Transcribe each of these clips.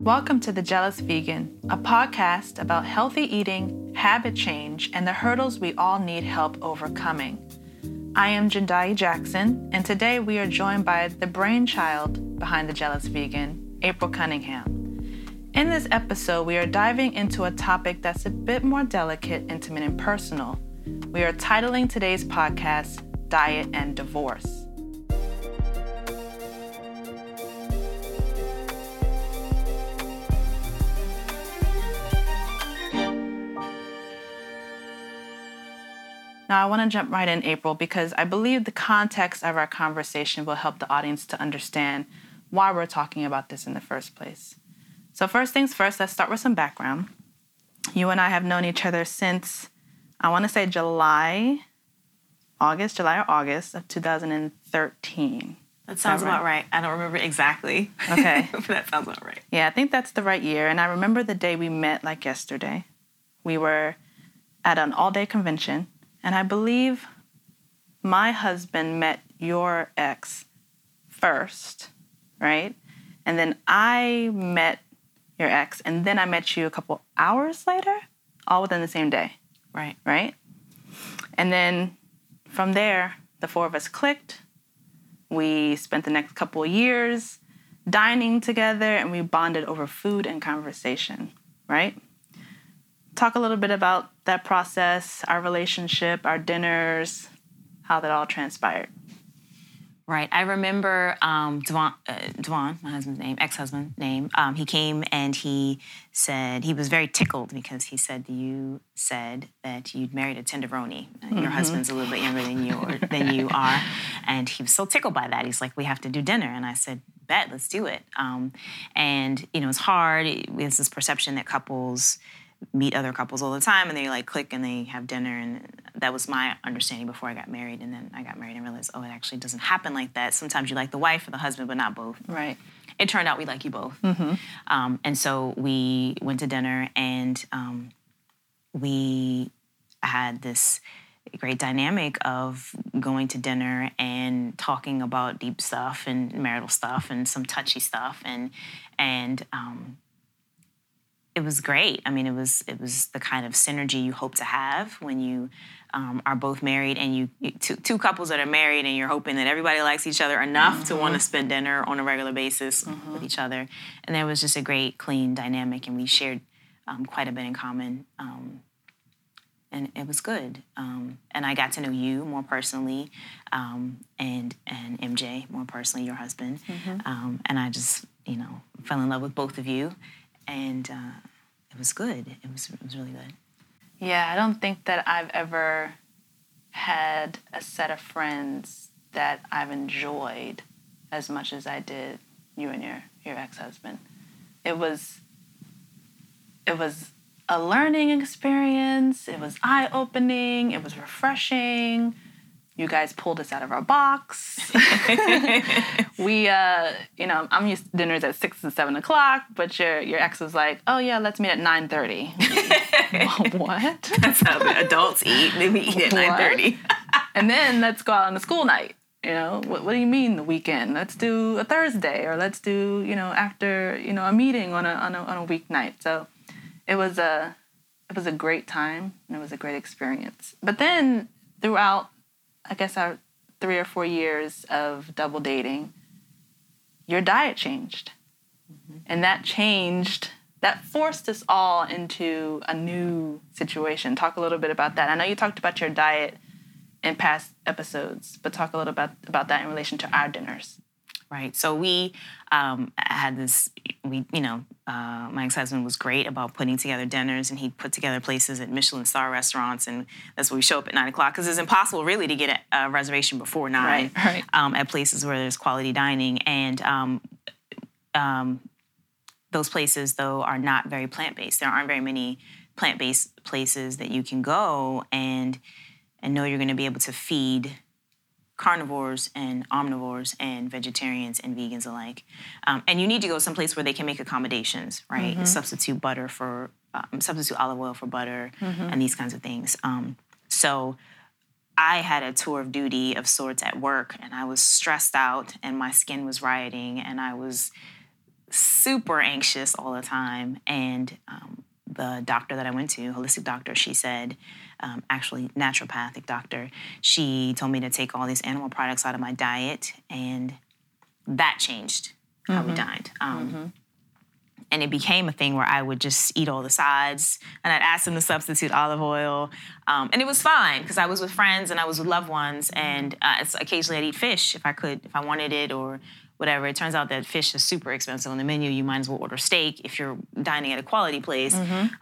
Welcome to The Jealous Vegan, a podcast about healthy eating, habit change, and the hurdles we all need help overcoming. I am Jendayi Jackson, and today we are joined by the brainchild behind The Jealous Vegan, April Cunningham. In this episode, we are diving into a topic that's a bit more delicate, intimate, and personal. We are titling today's podcast Diet and Divorce. Now, I want to jump right in, April, because I believe the context of our conversation will help the audience to understand why we're talking about this in the first place. So, first things first, let's start with some background. You and I have known each other since, I want to say July, August, July or August of 2013. That sounds that right? about right. I don't remember exactly. Okay. but that sounds about right. Yeah, I think that's the right year. And I remember the day we met like yesterday. We were at an all day convention and I believe my husband met your ex first, right? And then I met your ex, and then I met you a couple hours later, all within the same day. Right. Right? And then from there, the four of us clicked. We spent the next couple years dining together and we bonded over food and conversation, right? Talk a little bit about that process, our relationship, our dinners, how that all transpired. Right. I remember um, Dwan, uh, Dwan, my husband's name, ex-husband name. Um, he came and he said he was very tickled because he said you said that you'd married a tenderoni. Mm-hmm. Your husband's a little bit younger than you or, than you are, and he was so tickled by that. He's like, "We have to do dinner," and I said, "Bet, let's do it." Um, and you know, it's hard. There's this perception that couples meet other couples all the time and they like click and they have dinner and that was my understanding before I got married and then I got married and realized oh it actually doesn't happen like that. Sometimes you like the wife or the husband but not both. Right. It turned out we like you both. Mm-hmm. um, and so we went to dinner and um, we had this great dynamic of going to dinner and talking about deep stuff and marital stuff and some touchy stuff and and um, it was great. I mean, it was it was the kind of synergy you hope to have when you um, are both married and you, you two, two, couples that are married and you're hoping that everybody likes each other enough mm-hmm. to want to spend dinner on a regular basis mm-hmm. with each other. And there was just a great, clean dynamic, and we shared um, quite a bit in common. Um, and it was good. Um, and I got to know you more personally, um, and and MJ more personally, your husband. Mm-hmm. Um, and I just, you know, fell in love with both of you and uh, it was good. It was it was really good. Yeah, I don't think that I've ever had a set of friends that I've enjoyed as much as I did you and your your ex husband. It was it was a learning experience. It was eye opening. It was refreshing. You guys pulled us out of our box. we, uh, you know, I'm used to dinners at six and seven o'clock, but your your ex was like, "Oh yeah, let's meet at nine 30. what? That's how the adults eat. They eat at nine thirty. and then let's go out on a school night. You know, what, what do you mean the weekend? Let's do a Thursday, or let's do you know after you know a meeting on a on a on a weeknight. So it was a it was a great time and it was a great experience. But then throughout I guess our three or four years of double dating, your diet changed. Mm-hmm. And that changed, that forced us all into a new situation. Talk a little bit about that. I know you talked about your diet in past episodes, but talk a little about, about that in relation to our dinners right? So we um, had this, we, you know, uh, my ex-husband was great about putting together dinners, and he'd put together places at Michelin star restaurants, and that's where we show up at nine o'clock because it's impossible really to get a, a reservation before nine right, right. Um, at places where there's quality dining, and um, um those places though are not very plant-based. There aren't very many plant-based places that you can go and and know you're going to be able to feed carnivores and omnivores and vegetarians and vegans alike. Um, and you need to go someplace where they can make accommodations, right? Mm-hmm. Substitute butter for, um, substitute olive oil for butter mm-hmm. and these kinds of things. Um, so I had a tour of duty of sorts at work and I was stressed out and my skin was rioting and I was super anxious all the time. And um, the doctor that I went to, holistic doctor, she said, um, actually naturopathic doctor, she told me to take all these animal products out of my diet, and that changed how we dined. Um, And it became a thing where I would just eat all the sides, and I'd ask them to substitute olive oil, um, and it was fine because I was with friends and I was with loved ones, and uh, occasionally I'd eat fish if I could, if I wanted it, or whatever. It turns out that fish is super expensive on the menu. You might as well order steak if you're dining at a quality place,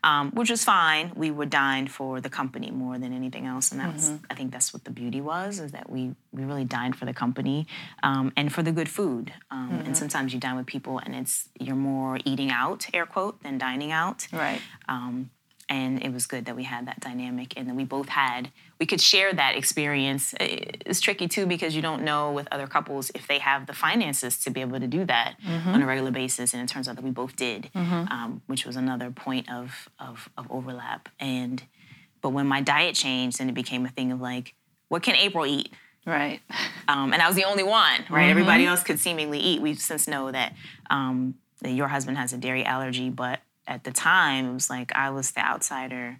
um, which was fine. We would dine for the company more than anything else, and that was, I think that's what the beauty was, is that we we really dined for the company um, and for the good food. Um, And sometimes you dine with people, and it's you're more eating out, air quote, than dining out Right. um, and it was good that we had that dynamic and that we both had we could share that experience. It's tricky too because you don't know with other couples if they have the finances to be able to do that on a regular basis. And it turns out that we both did um, which was another point of, of, of overlap. And but when my diet changed and it became a thing of like what can april eat? Right. um, and I was the only one, right? Everybody else could seemingly eat. We since know that, um, that your husband has a dairy allergy, but at the time it was like I was the outsider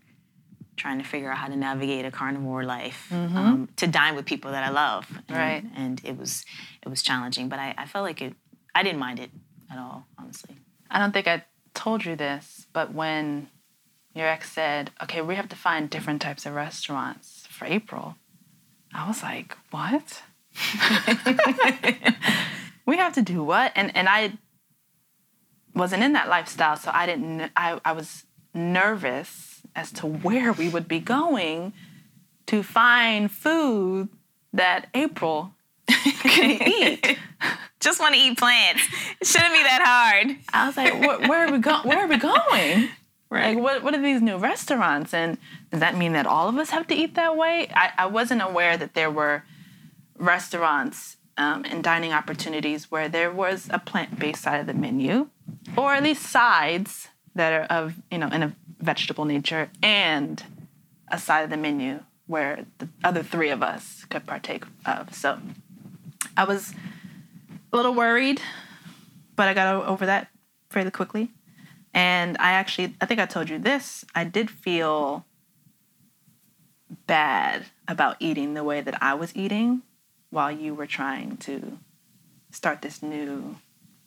trying to figure out how to navigate a carnivore life um, to dine with people that I love, and, Right. And it was it was challenging, but I, I felt like it. I didn't mind it at all, honestly. I don't think I told you this, but when your ex said, okay, we have to find different types of restaurants for April, I was like, what? we have to do what? And and I wasn't in that lifestyle, so I didn't I, I was nervous as to where we would be going to find food that April can eat. Just want to eat plants. It shouldn't be that hard. I was like, where, where are we going? Where are we going? Like, what, what are these new restaurants? And does that mean that all of us have to eat that way? I, I wasn't aware that there were restaurants um, and dining opportunities where there was a plant-based side of the menu, or at least sides that are of you know in a vegetable nature, and a side of the menu where the other three of us could partake of. So I was a little worried, but I got over that fairly quickly. And I actually, I think I told you this, I did feel bad about eating the way that I was eating while you were trying to start this new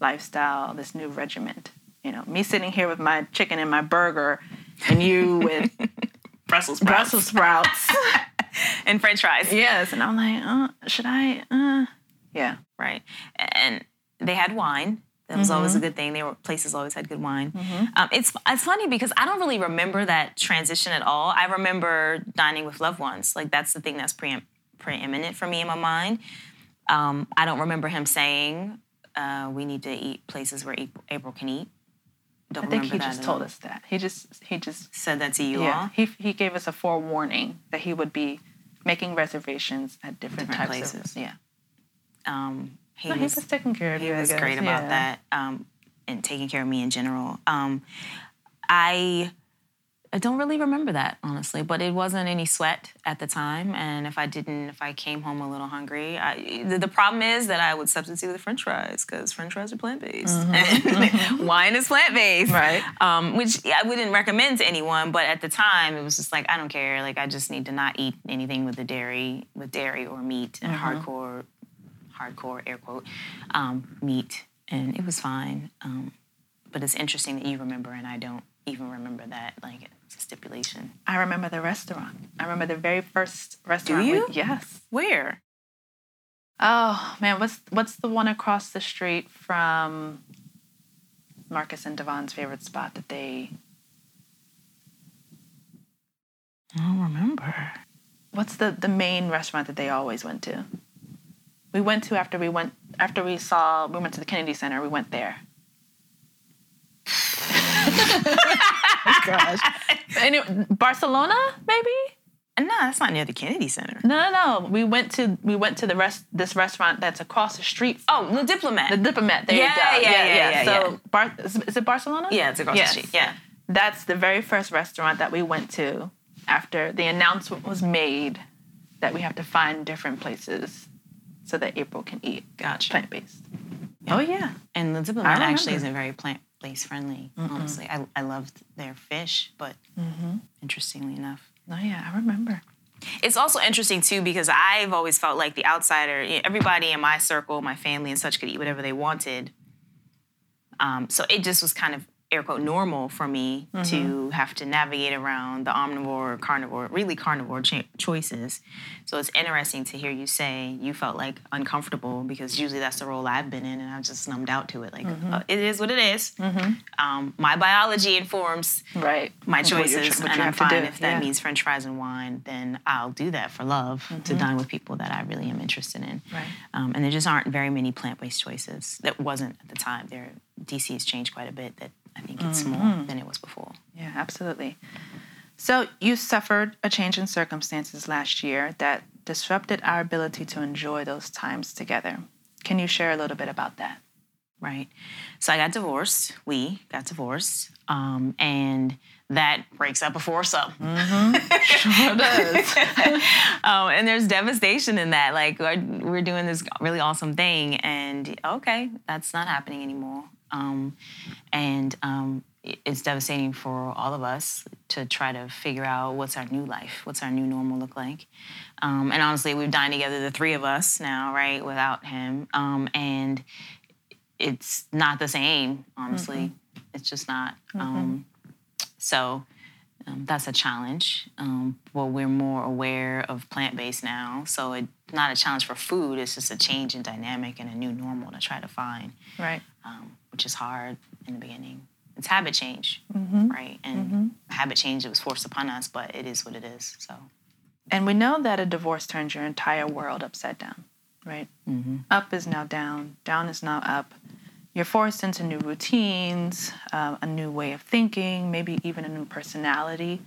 lifestyle, this new regiment. You know, me sitting here with my chicken and my burger, and you with Brussels sprouts Brussels sprouts. and French fries. yes, and I'm like, uh, should I? Uh, yeah. right? And they had wine. That was always a good thing. They were places always had good wine. Um, it's it's funny because I don't really remember that transition at all. I remember dining with loved ones. Like that's the thing that's pre- preeminent for me in my mind. Um, I don't remember him saying uh, we need to eat places where April, can eat. Don't I think he just told us that. He just he just Said that to you yeah. all. He he gave us a forewarning that he would be making reservations at different, Different types places. of yeah. Um, he No, he was was taking care of he you. I was great about yeah. that um, and taking care of me in general. Um, I I don't really remember that honestly, but it wasn't any sweat at the time. And if I didn't, if I came home a little hungry, I, the, the problem is that I would substitute with the French fries because French fries are plant based and wine is plant based, Right. Um, which I wouldn't recommend to anyone. But at the time, it was just like I don't care. Like I just need to not eat anything with the dairy, with dairy or meat, and hardcore hardcore air quote um, meat, and it was fine. Um, but it's interesting that you remember and I don't even remember that. Like it's a stipulation. I remember the restaurant. I remember the very first restaurant. we- you? yes. Where? Oh man, what's what's the one across the street from Marcus and Devon's favorite spot that they? I don't remember. What's the the main restaurant that they always went to? We went to after we went after we saw we went to the Kennedy Center. We went there. Gosh. Anyway, Barcelona, maybe? No, that's not near the Kennedy Center. No, no, no. We went to we went to the rest this restaurant that's across the street. Oh, the diplomat. The Diplomat. There Yeah, you go. yeah, yeah, yeah, So yeah. Bar- is, is it Barcelona? yeah, it's across Yes. the street. Yeah. That's the very first restaurant that we went to after the announcement was made that we have to find different places so that April can eat Gotcha. plant based. Oh yeah. And the Zipperland actually isn't very plant based friendly. Honestly, I I loved their fish, but interestingly enough, Oh yeah, I remember. it's also interesting too because I've always felt like the outsider. Everybody in my circle, my family, and such could eat whatever they wanted. Um, so it just was kind of air quote normal for me to have to navigate around the omnivore, carnivore, really carnivore choices. So it's interesting to hear you say you felt like uncomfortable because usually that's the role I've been in, and I've just numbed out to it. Like uh, it is what it is. Um, my biology informs Right. my What you're tr- choices, and I'm fine if that yeah. means French fries and wine. Then I'll do that for love to dine with people that I really am interested in. Right. Um, and there just aren't very many plant-based choices. That wasn't at the time. There, DC has changed quite a bit. That I think it's Mm-hmm. more than it was before. Yeah, absolutely. So you suffered a change in circumstances last year that disrupted our ability to enjoy those times together. Can you share a little bit about that? Right. So I got divorced. We got divorced, um, and that breaks up a force up. Sure does. um, and there's devastation in that. Like we're doing this really awesome thing, and okay, that's not happening anymore. Um, and um, it's devastating for all of us to try to figure out what's our new life, what's our new normal look like. Um, and honestly, we've dined together, the three of us now, right, without him, um, and it's not the same. Honestly, it's just not. Um, so um, that's a challenge. Um, well, we're more aware of plant based now, so it's not a challenge for food. It's just a change in dynamic and a new normal to try to find, right. um, which is hard in the beginning. It's habit change, mm-hmm. right? And mm-hmm. habit change, it was forced upon us, but it is what it is. So And we know that a divorce turns your entire world upside down, right? Mm-hmm. Up is now down, down is now up. You're forced into new routines, uh, a new way of thinking, maybe even a new personality.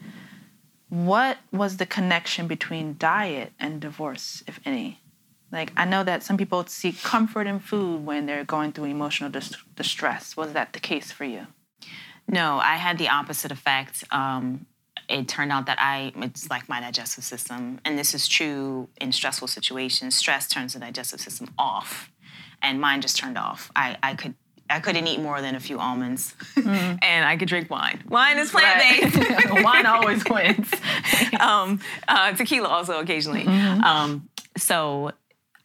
What was the connection between diet and divorce, if any? Like, I know that some people seek comfort in food when they're going through emotional dis- distress. Was that the case for you? No, I had the opposite effect. Um, it turned out that I, it's like my digestive system, and this is true in stressful situations. Stress turns the digestive system off, and mine just turned off. I, I could. I couldn't eat more than a few almonds, and I could drink wine. Wine is plant based. Wine always wins. um, uh, tequila also occasionally. Um, so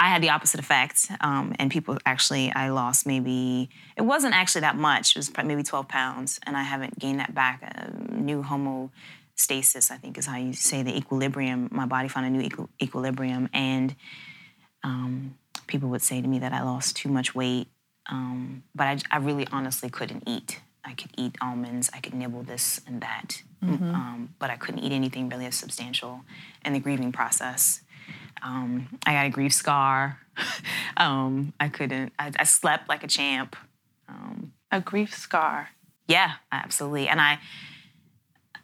I had the opposite effect, um, and people actually I lost maybe it wasn't actually that much. It was maybe twelve pounds, and I haven't gained that back. Uh, new homostasis, I think, is how you say the equilibrium. My body found a new equi- equilibrium, and um, people would say to me that I lost too much weight, um, but I, I really honestly couldn't eat. I could eat almonds, I could nibble this and that, um, but I couldn't eat anything really as substantial in the grieving process. Um, I got a grief scar. um, I couldn't. I, I slept like a champ. A grief scar. Yeah, absolutely. And I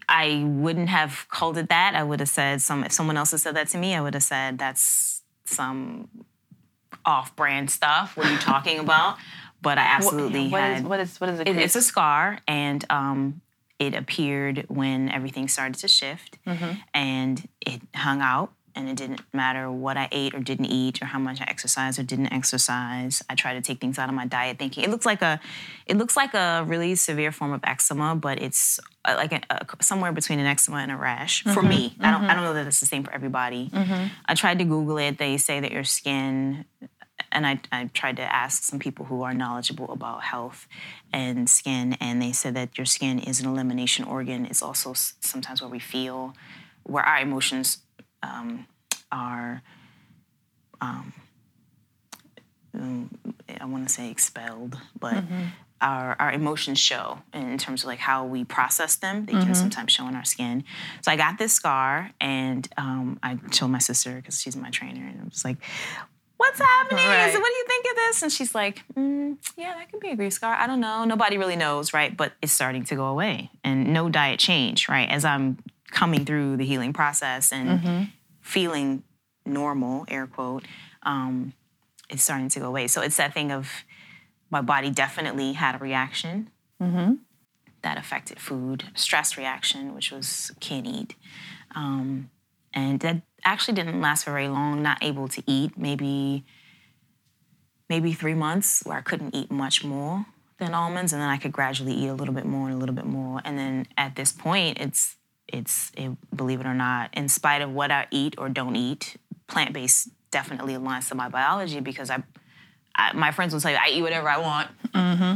I wouldn't have called it that. I would have said some if someone else had said that to me, I would have said that's some off-brand stuff. What are you talking about? But I absolutely what had is what is what is it- it's a scar, and um, it appeared when everything started to shift, and it hung out. And it didn't matter what I ate or didn't eat, or how much I exercised or didn't exercise. I tried to take things out of my diet, thinking it looks like a, it looks like a really severe form of eczema, but it's uh, like a, a, somewhere between an eczema and a rash for mm-hmm. me. I don't, I mm-hmm. don't know that it's the same for everybody. Mm-hmm. I tried to Google it. They say that your skin and I, I tried to ask some people who are knowledgeable about health and skin, and they said that your skin is an elimination organ. It's also sometimes where we feel, where our emotions um, are. Um, mm, I want to say expelled, but our our emotions show in terms of like how we process them. They can sometimes show in our skin. So I got this scar, and um, I told my sister because she's my trainer, and I was like, "What's happening? Right. What do you think of this?" And she's like, mm, "Yeah, that could be a grief scar. I don't know. Nobody really knows, right? But it's starting to go away, and no diet change, right? As I'm coming through the healing process and feeling normal, air quote, um, it's starting to go away. So it's that thing of my body definitely had a reaction that affected food, stress reaction, which was can't eat. Um, and that actually didn't last for very long, not able to eat, maybe maybe three months where I couldn't eat much more than almonds, and then I could gradually eat a little bit more and a little bit more. And then at this point, it's it's it, believe it or not, in spite of what I eat or don't eat, plant based definitely aligns to my biology because I, I my friends will tell you I eat whatever I want, Mm-hmm.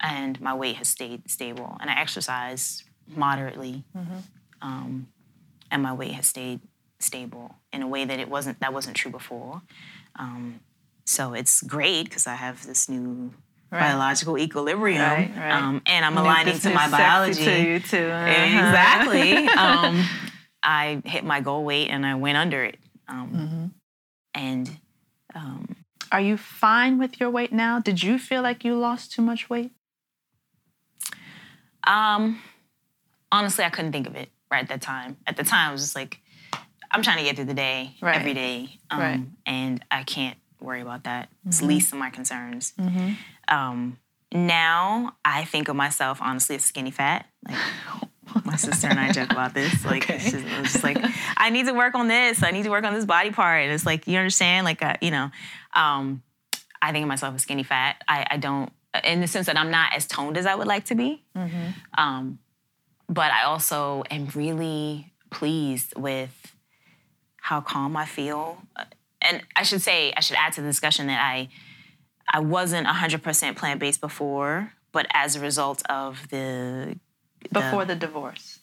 and my weight has stayed stable, and I exercise moderately, Mm-hmm. um, and my weight has stayed stable in a way that it wasn't that wasn't true before. Um, so it's great because I have this new Right. biological equilibrium, Right, right. Um, and I'm aligning to my biology. To you too. Uh-huh. Exactly. um, I hit my goal weight and I went under it. Um, Mm-hmm. And um, Are you fine with your weight now? Did you feel like you lost too much weight? um, honestly, I couldn't think of it right at that time. At the time, I was just like, I'm trying to get through the day every day, um, and I can't worry about that. It's least of my concerns. Mm-hmm. Um, now I think of myself honestly as skinny fat. Like my sister and I joke about this. Like Okay. it's, just, it's just like I need to work on this. I need to work on this body part. And it's like you understand. Like uh, you know, um, I think of myself as skinny fat. I, I don't in the sense that I'm not as toned as I would like to be. Mm-hmm. Um, but I also am really pleased with how calm I feel. And I should say, I should add to the discussion that I I wasn't 100% plant based before, but as a result of the Before the divorce.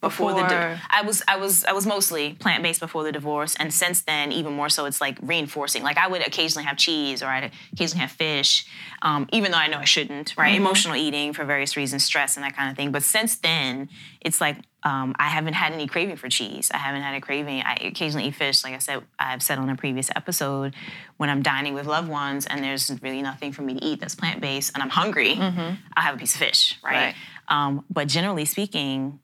before the Before- di- I was I was I was mostly plant based before the divorce, and since then, even more so, it's like reinforcing. Like I would occasionally have cheese, or I'd occasionally have fish, um, even though I know I shouldn't. Right, emotional eating for various reasons, stress and that kind of thing. But since then, it's like um, I haven't had any craving for cheese. I haven't had a craving. I occasionally eat fish, like I said. I've said on a previous episode, when I'm dining with loved ones and there's really nothing for me to eat that's plant based, and I'm hungry, I have a piece of fish. Right. Right. Um, but generally speaking,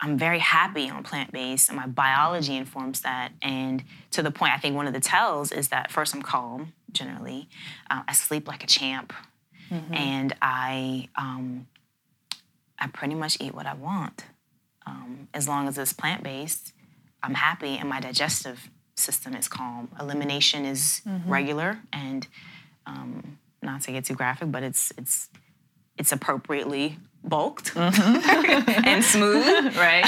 I'm very happy on plant based, and my biology informs that. And to the point, I think one of the tells is that first, I'm calm generally. Uh, I sleep like a champ, and I um, I pretty much eat what I want. Um, as long as it's plant based, I'm happy, and my digestive system is calm. Elimination is regular, and um, not to get too graphic, but it's it's it's appropriately bulked and smooth Right.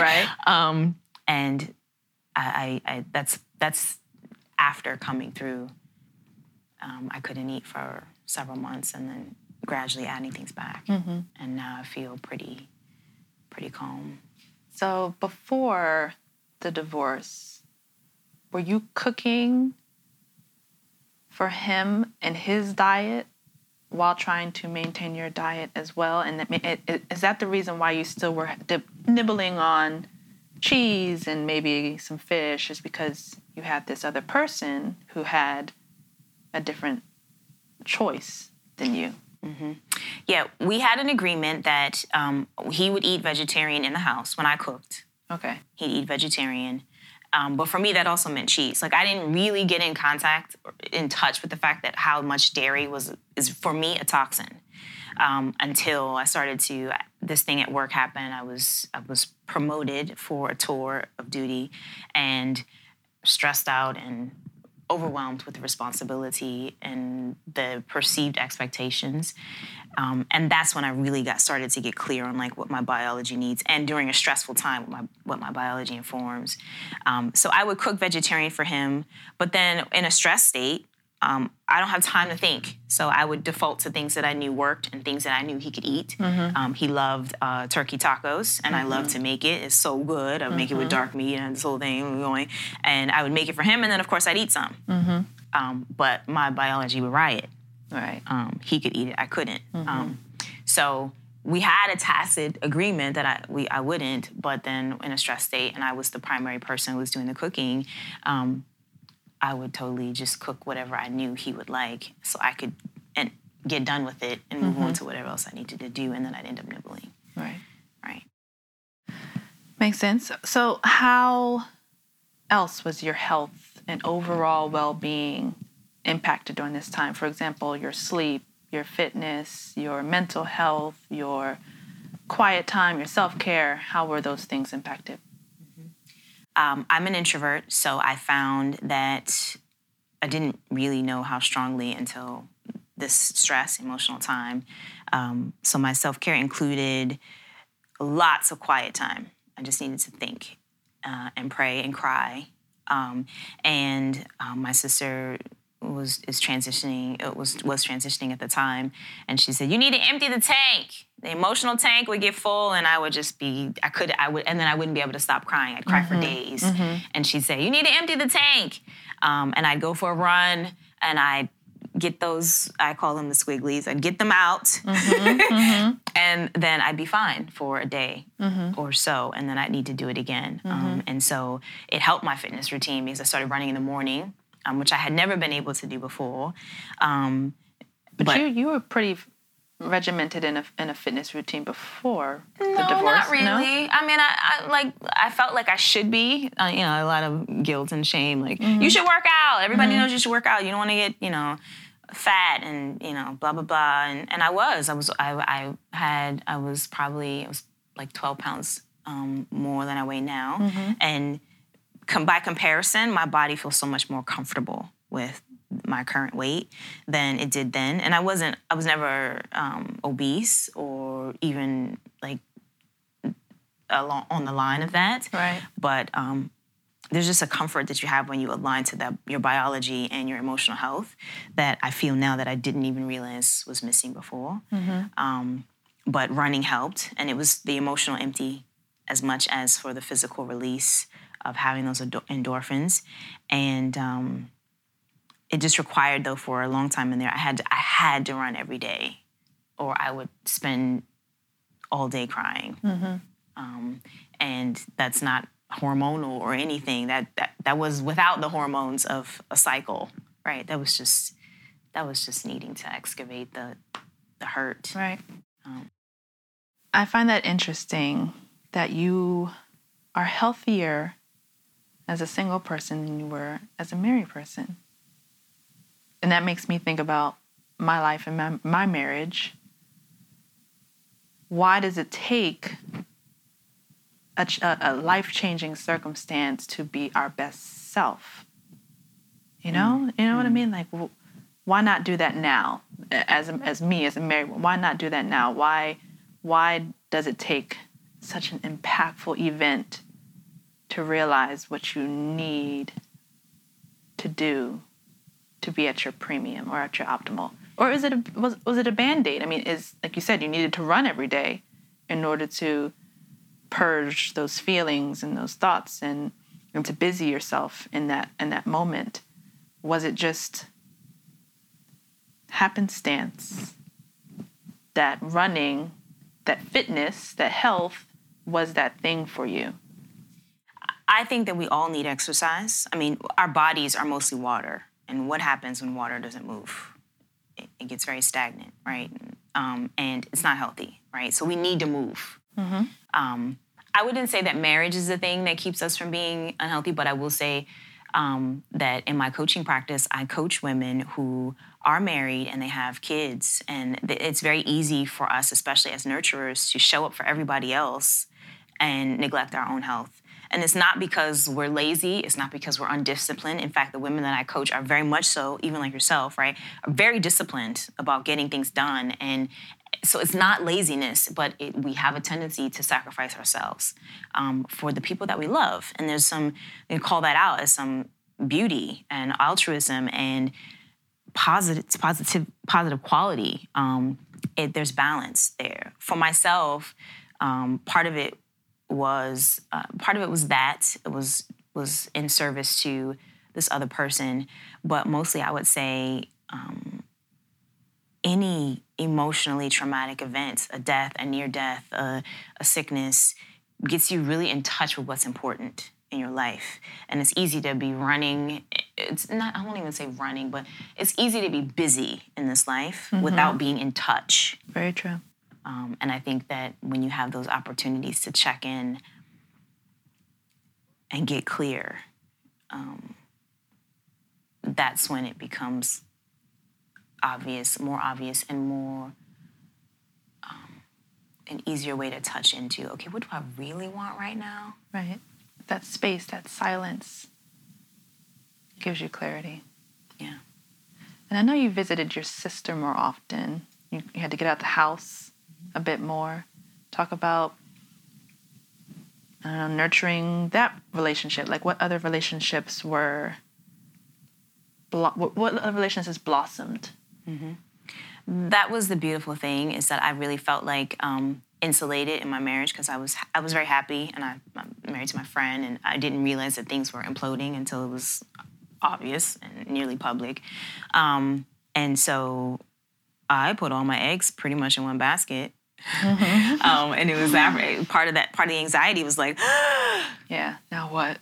right. um, and I, I, I that's that's after coming through. Um, I couldn't eat for several months, and then gradually adding things back, and now I feel pretty, pretty calm. So before the divorce, were you cooking for him and his diet while trying to maintain your diet as well? And is that the reason why you still were nibbling on cheese and maybe some fish? Is because you had this other person who had a different choice than you? Yeah, we had an agreement that um, he would eat vegetarian in the house when I cooked. Okay. he'd eat vegetarian. Um, but for me, that also meant cheese. Like I didn't really get in contact, or in touch with the fact that how much dairy was is for me a toxin um, until I started to. This thing at work happened. I was I was promoted for a tour of duty, and stressed out and overwhelmed with the responsibility and the perceived expectations. Um, and that's when I really got started to get clear on like what my biology needs, and during a stressful time, what my what my biology informs. Um, so I would cook vegetarian for him, but then in a stress state, um, I don't have time to think. So I would default to things that I knew worked and things that I knew he could eat. Um, he loved uh, turkey tacos, and I love to make it. It's so good. I would make it with dark meat and this whole thing going, and I would make it for him, and then of course I'd eat some. Um, but my biology would riot Right. um, he could eat it. I couldn't. Um, so we had a tacit agreement that I we I wouldn't. But then in a stress state, and I was the primary person who was doing the cooking, um, I would totally just cook whatever I knew he would like, so I could and get done with it and move on mm-hmm. to whatever else I needed to do, and then I'd end up nibbling. Right. Right. Makes sense. So, how else was your health and overall well being impacted during this time? For example, your sleep, your fitness, your mental health, your quiet time, your self care. How were those things impacted? Um, I'm an introvert, so I found that I didn't really know how strongly until this stress, emotional time. Um, so my self care included lots of quiet time. I just needed to think uh, and pray and cry. Um, and um, my sister was is transitioning it was was transitioning at the time and she said you need to empty the tank the emotional tank would get full and i would just be i could i would and then i wouldn't be able to stop crying i'd cry mm-hmm. for days mm-hmm. and she'd say you need to empty the tank um, and i'd go for a run and i'd get those i call them the squigglies i'd get them out mm-hmm. mm-hmm. and then i'd be fine for a day mm-hmm. or so and then i'd need to do it again um, mm-hmm. and so it helped my fitness routine because i started running in the morning um, which I had never been able to do before. Um, but, but, you you were pretty regimented in a in a fitness routine before no, the divorce. not really. No? I mean, I, I, like I felt like I should be. Uh, you know, a lot of guilt and shame. Like mm-hmm. you should work out. Everybody mm-hmm. knows you should work out. You don't want to get you know fat and you know blah blah blah. And and I was I was I I had I was probably I was like twelve pounds um, more than I weigh now, mm-hmm. and com- by comparison, my body feels so much more comfortable with my current weight than it did then. And I wasn't, I was never um, obese or even like along, on the line of that. Right. But um, there's just a comfort that you have when you align to that your biology and your emotional health that I feel now that I didn't even realize was missing before. Mm-hmm. Um, but running helped, and it was the emotional empty as much as for the physical release of having those endorphins, and um, it just required though for a long time in there. I had to, I had to run every day, or I would spend all day crying, mm-hmm. um, and that's not hormonal or anything. That that that was without the hormones of a cycle, right? That was just that was just needing to excavate the the hurt, right? Um, I find that interesting that you are healthier as a single person than you were as a married person. And that makes me think about my life and my, my marriage. Why does it take a, a life changing circumstance to be our best self? You know, mm. you know what I mm. mean? Like, why not do that now? As as me, as a married, why not do that now? Why why does it take such an impactful event to realize what you need to do to be at your premium or at your optimal? Or is it a, was was it a band-aid? I mean, is like you said, you needed to run every day in order to purge those feelings and those thoughts and, and to busy yourself in that in that moment. Was it just happenstance that running, that fitness, that health was that thing for you? I think that we all need exercise. I mean, our bodies are mostly water. And what happens when water doesn't move? It, it gets very stagnant, right? Um, and it's not healthy, right? So we need to move. Mm-hmm. Um, I wouldn't say that marriage is the thing that keeps us from being unhealthy, but I will say um, that in my coaching practice, I coach women who are married and they have kids. And it's very easy for us, especially as nurturers, to show up for everybody else and neglect our own health. And it's not because we're lazy, it's not because we're undisciplined. In fact, the women that I coach are very much so, even like yourself, right? Are very disciplined about getting things done. And so it's not laziness, but it, we have a tendency to sacrifice ourselves um, for the people that we love. And there's some, they call that out as some beauty and altruism and positive, positive, positive quality. Um, it, there's balance there. For myself, um, part of it was uh, part of it was that it was was in service to this other person, but mostly I would say um, any emotionally traumatic event, a death, a near death, a, a sickness, gets you really in touch with what's important in your life. And it's easy to be running. It's not, I won't even say running, but it's easy to be busy in this life mm-hmm. without being in touch. Very true. Um, and I think that when you have those opportunities to check in and get clear, um, that's when it becomes obvious, more obvious, and more um, an easier way to touch into okay, what do I really want right now? Right. That space, that silence gives you clarity. Yeah. And I know you visited your sister more often. You, you had to get out the house a bit more. Talk about know, nurturing that relationship. Like, what other relationships were? Blo- what, other relationships blossomed? that was the beautiful thing is that I really felt like um, insulated in my marriage because I was I was very happy and I, I'm married to my friend and I didn't realize that things were imploding until it was obvious and nearly public, um, and so I put all my eggs pretty much in one basket. um, and it was that part of that part of the anxiety was like, Yeah. Now what?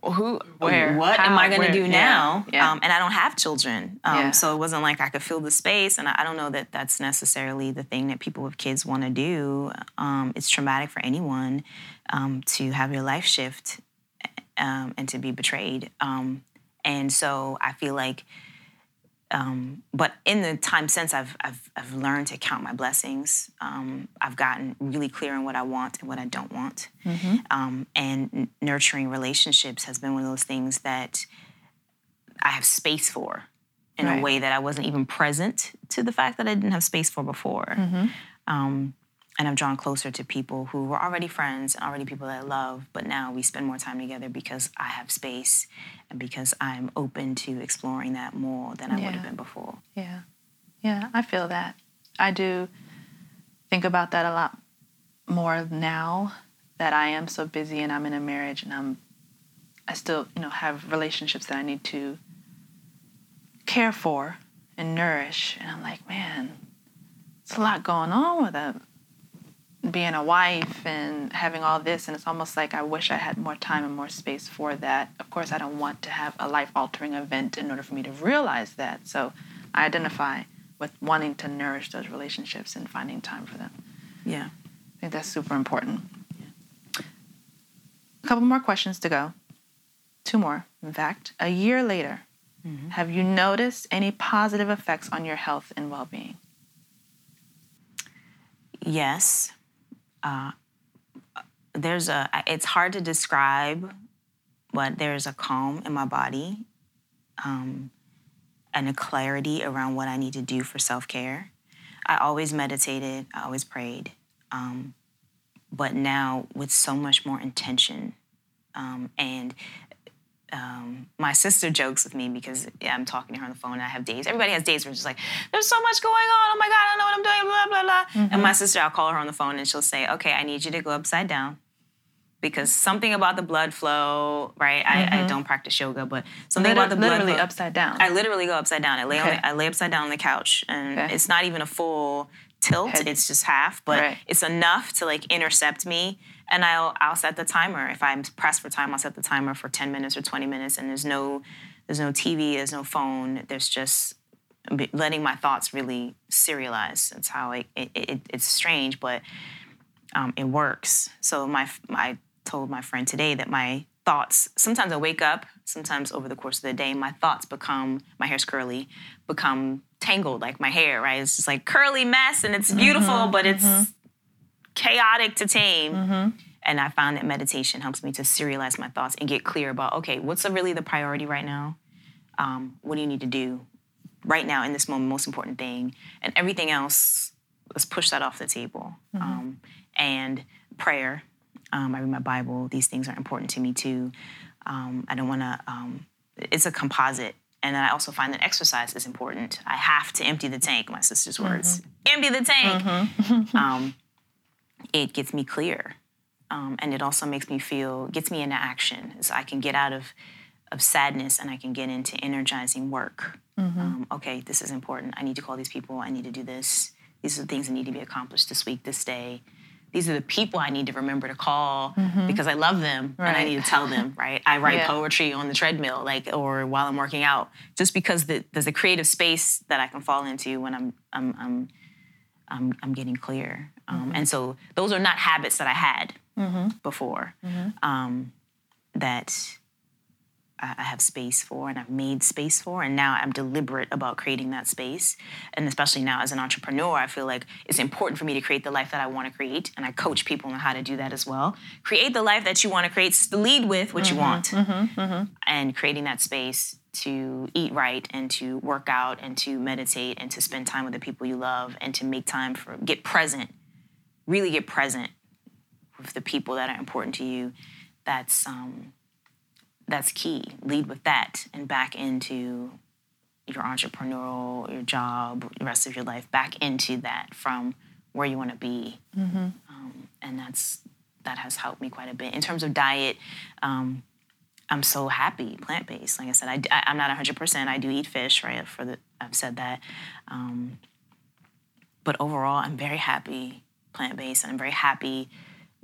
who Where? what am i going to do Yeah. now Yeah. Um, and i don't have children um, Yeah. so it wasn't like i could fill the space and I, I don't know that that's necessarily the thing that people with kids want to do um, it's traumatic for anyone um, to have your life shift um, and to be betrayed um, and so i feel like um, but in the time since I've, I've, I've learned to count my blessings. Um, I've gotten really clear on what I want and what I don't want. Um, and n- nurturing relationships has been one of those things that I have space for in Right. a way that I wasn't even present to the fact that I didn't have space for before. Um, and I've drawn closer to people who were already friends and already people that I love, but now we spend more time together because I have space and because I'm open to exploring that more than I would have been before. Yeah. Yeah, I feel that. I do think about that a lot more now that I am so busy and I'm in a marriage and I'm I still, you know, have relationships that I need to care for and nourish. And I'm like, man, it's a lot going on with a, being a wife and having all this. And it's almost like I wish I had more time and more space for that. Of course, I don't want to have a life altering event in order for me to realize that. So I identify with wanting to nourish those relationships and finding time for them. Yeah. I think that's super important. A couple more questions to go. Two more, in fact. A year later, mm-hmm. have you noticed any positive effects on your health and well being? Yes. Uh, there's a, it's hard to describe, but there's a calm in my body um, and a clarity around what I need to do for self care. I always meditated, I always prayed, um, but now with so much more intention. Um, and um, my sister jokes with me because yeah, I'm talking to her on the phone and I have days. Everybody has days where it's just like, there's so much going on. Oh my God, I don't know what I'm doing, blah, blah, blah. And my sister, I'll call her on the phone and she'll say, okay, I need you to go upside down because something about the blood flow, right? I, I don't practice yoga, but something about the blood literally flow. upside down. I literally go upside down. I lay, on Okay. the, I lay upside down on the couch and Okay. it's not even a full tilt. Head- It's just half, but Right. it's enough to like intercept me. And I'll I'll set the timer. If I'm pressed for time, I'll set the timer for 10 minutes or 20 minutes. And there's no there's no TV, there's no phone. There's just letting my thoughts really serialize. That's how I, it, it it's strange, but um, it works. So my I told my friend today that my thoughts sometimes I wake up, sometimes over the course of the day, my thoughts become my hair's curly, become tangled like my hair, right? It's just like curly mess and it's beautiful, but it's chaotic to tame. And I found that meditation helps me to serialize my thoughts and get clear about okay, what's really the priority right now? Um, what do you need to do right now in this moment? Most important thing, and everything else. Let's push that off the table. Um, and prayer. Um, I read my Bible. These things are important to me too. Um, I don't want to. Um, it's a composite. And then I also find that exercise is important. I have to empty the tank. My sister's words. Empty the tank. um, it gets me clear, um, and it also makes me feel gets me into action. So I can get out of of sadness and I can get into energizing work. Um, okay, this is important. I need to call these people. I need to do this. These are the things that need to be accomplished this week, this day. These are the people I need to remember to call because I love them and I need to tell them. Right? I write Yeah. poetry on the treadmill, like or while I'm working out, just because the, there's a creative space that I can fall into when I'm I'm I'm I'm, I'm getting clear. Um, mm-hmm. And so those are not habits that I had mm-hmm. before mm-hmm. um, that I have space for and I've made space for. And now I'm deliberate about creating that space. And especially now as an entrepreneur, I feel like it's important for me to create the life that I want to create. And I coach people on how to do that as well. Create the life that you want to create, lead with what you want. And creating that space to eat right and to work out and to meditate and to spend time with the people you love and to make time for get present really get present with the people that are important to you that's um, that's key lead with that and back into your entrepreneurial your job the rest of your life back into that from where you want to be um, and that's that has helped me quite a bit in terms of diet um, I'm so happy plant based. Like I said, I, am not 100%. I do eat fish, right? For the I've said that, um, but overall, I'm very happy plant based. And I'm very happy.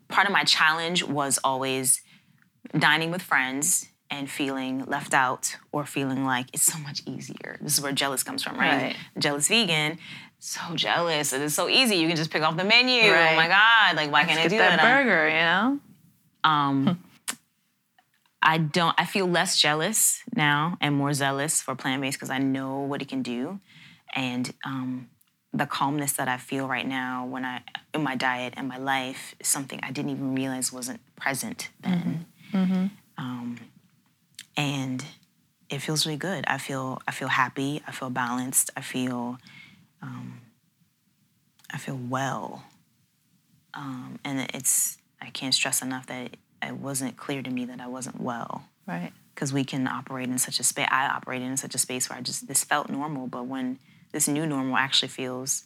Part of my challenge was always dining with friends and feeling left out or feeling like it's so much easier. This is where jealous comes from, right? Right. Jealous vegan. So jealous. It is so easy. You can just pick off the menu. Right. Oh my God. Like, why can't I do that that? Burger, you know? um, I don't. I feel less jealous now and more zealous for plant based because I know what it can do, and um, the calmness that I feel right now when I in my diet and my life is something I didn't even realize wasn't present then. Um, and it feels really good. I feel I feel happy. I feel balanced. I feel um, I feel well. Um, and it's I can't stress enough that it, it wasn't clear to me that I wasn't well Right. because we can operate in such a space. I operated in such a space where I just this felt normal, but when this new normal actually feels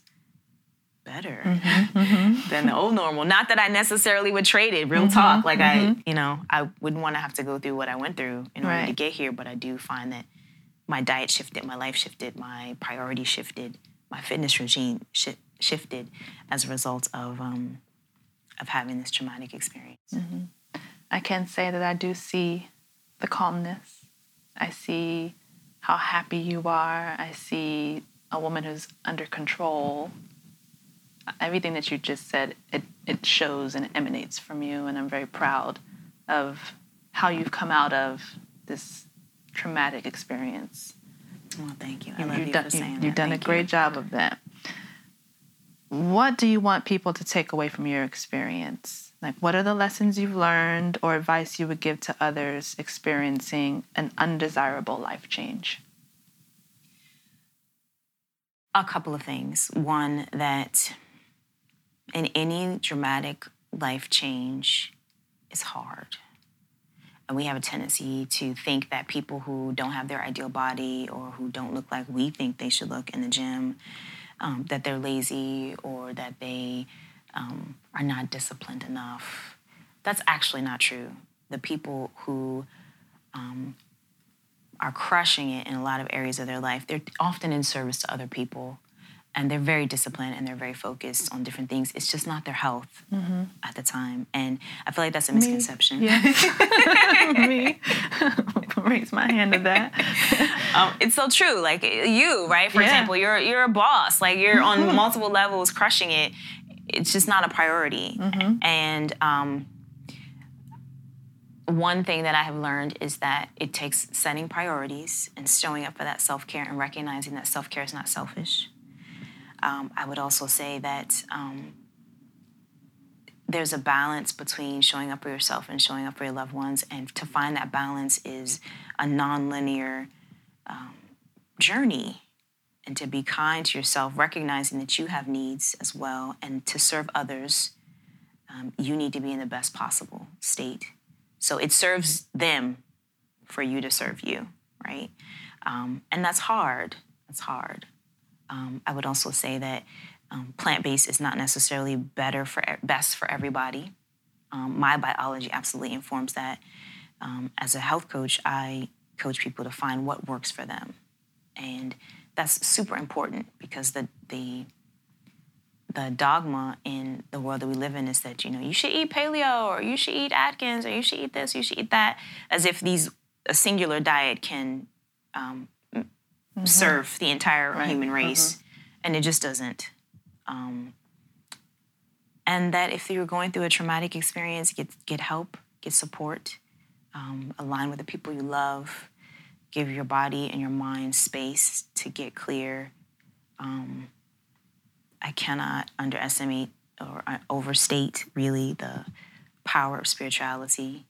better mm-hmm, mm-hmm. than the old normal. Not that I necessarily would trade it. Real mm-hmm, talk, like I, you know, I wouldn't want to have to go through what I went through in order to get here. But I do find that my diet shifted, my life shifted, my priorities shifted, my fitness regime shi shifted as a result of um, of having this traumatic experience. I can say that I do see the calmness. I see how happy you are. I see a woman who's under control. Everything that you just said, it, it shows and emanates from you. And I'm very proud of how you've come out of this traumatic experience. Well, thank you. I love you, you've done, for saying you, that. have done a great you. job of that. What do you want people to take away from your experience? Like, what are the lessons you've learned or advice you would give to others experiencing an undesirable life change? A couple of things. One, that in any dramatic life change, it's hard. And we have a tendency to think that people who don't have their ideal body or who don't look like we think they should look in the gym, um, that they're lazy or that they um, are not disciplined enough. That's actually not true. The people who um, are crushing it in a lot of areas of their life, they're often in service to other people and they're very disciplined and they're very focused on different things. It's just not their health at the time. And I feel like that's a misconception. Yeah. Me. Raise my hand to that. Um, it's so true. Like you, right? For Yeah. example, you're you're a boss. Like you're on multiple levels, crushing it. It's just not a priority. And um, one thing that I have learned is that it takes setting priorities and showing up for that self care and recognizing that self care is not selfish. Um, I would also say that um, there's a balance between showing up for yourself and showing up for your loved ones, and to find that balance is a non-linear um, journey. And to be kind to yourself, recognizing that you have needs as well, and to serve others, um, you need to be in the best possible state. So it serves them for you to serve you, right? Um, and that's hard. That's hard. Um, I would also say that um, plant-based is not necessarily better for best for everybody. Um, my biology absolutely informs that. Um, as a health coach, I coach people to find what works for them, and that's super important because the the the dogma in the world that we live in is that you know you should eat paleo or you should eat Atkins or you should eat this, you should eat that, as if these a singular diet can um, m- serve the entire human race, and it just doesn't. Um, and that if you're going through a traumatic experience, get get help, get support, um, align with the people you love, give your body and your mind space to get clear. Um, I cannot underestimate or uh, overstate really the power of spirituality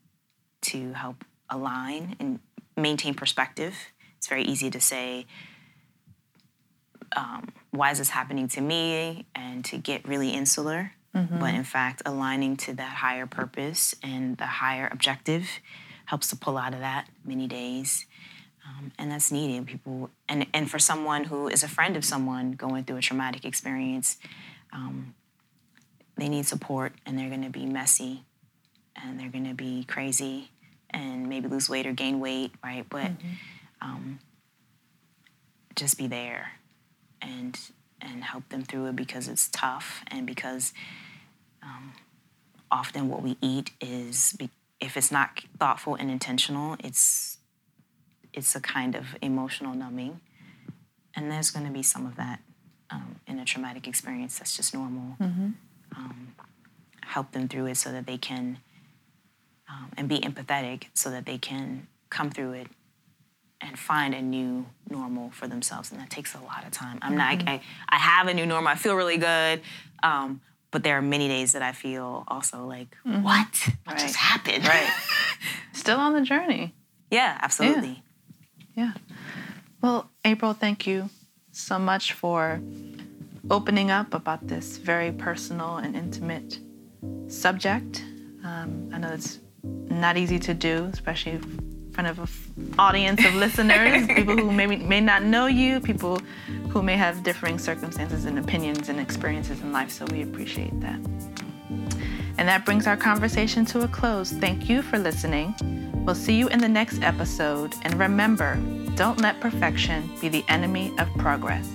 to help align and maintain perspective it's very easy to say, um, why is this happening to me? And to get really insular. Mm-hmm. But in fact, aligning to that higher purpose and the higher objective helps to pull out of that many days. Um, and that's needed. People and and for someone who is a friend of someone going through a traumatic experience, um, they need support, and they're going to be messy, and they're going to be crazy, and maybe lose weight or gain weight, right? But mm-hmm. um, just be there, and and help them through it because it's tough, and because um, often what we eat is be, if it's not thoughtful and intentional, it's it's a kind of emotional numbing. And there's going to be some of that um, in a traumatic experience that's just normal. Mm-hmm. Um, help them through it so that they can, um, and be empathetic so that they can come through it and find a new normal for themselves. And that takes a lot of time. I'm mm-hmm. not, I, I have a new normal, I feel really good. Um, but there are many days that I feel also like, mm-hmm. what? What right. just happened? Right. Still on the journey. Yeah, absolutely. Yeah. Well, April, thank you so much for opening up about this very personal and intimate subject. Um, I know it's not easy to do, especially in front of an audience of listeners, people who maybe may not know you, people who may have differing circumstances and opinions and experiences in life. So we appreciate that. And that brings our conversation to a close. Thank you for listening. We'll see you in the next episode. And remember, don't let perfection be the enemy of progress.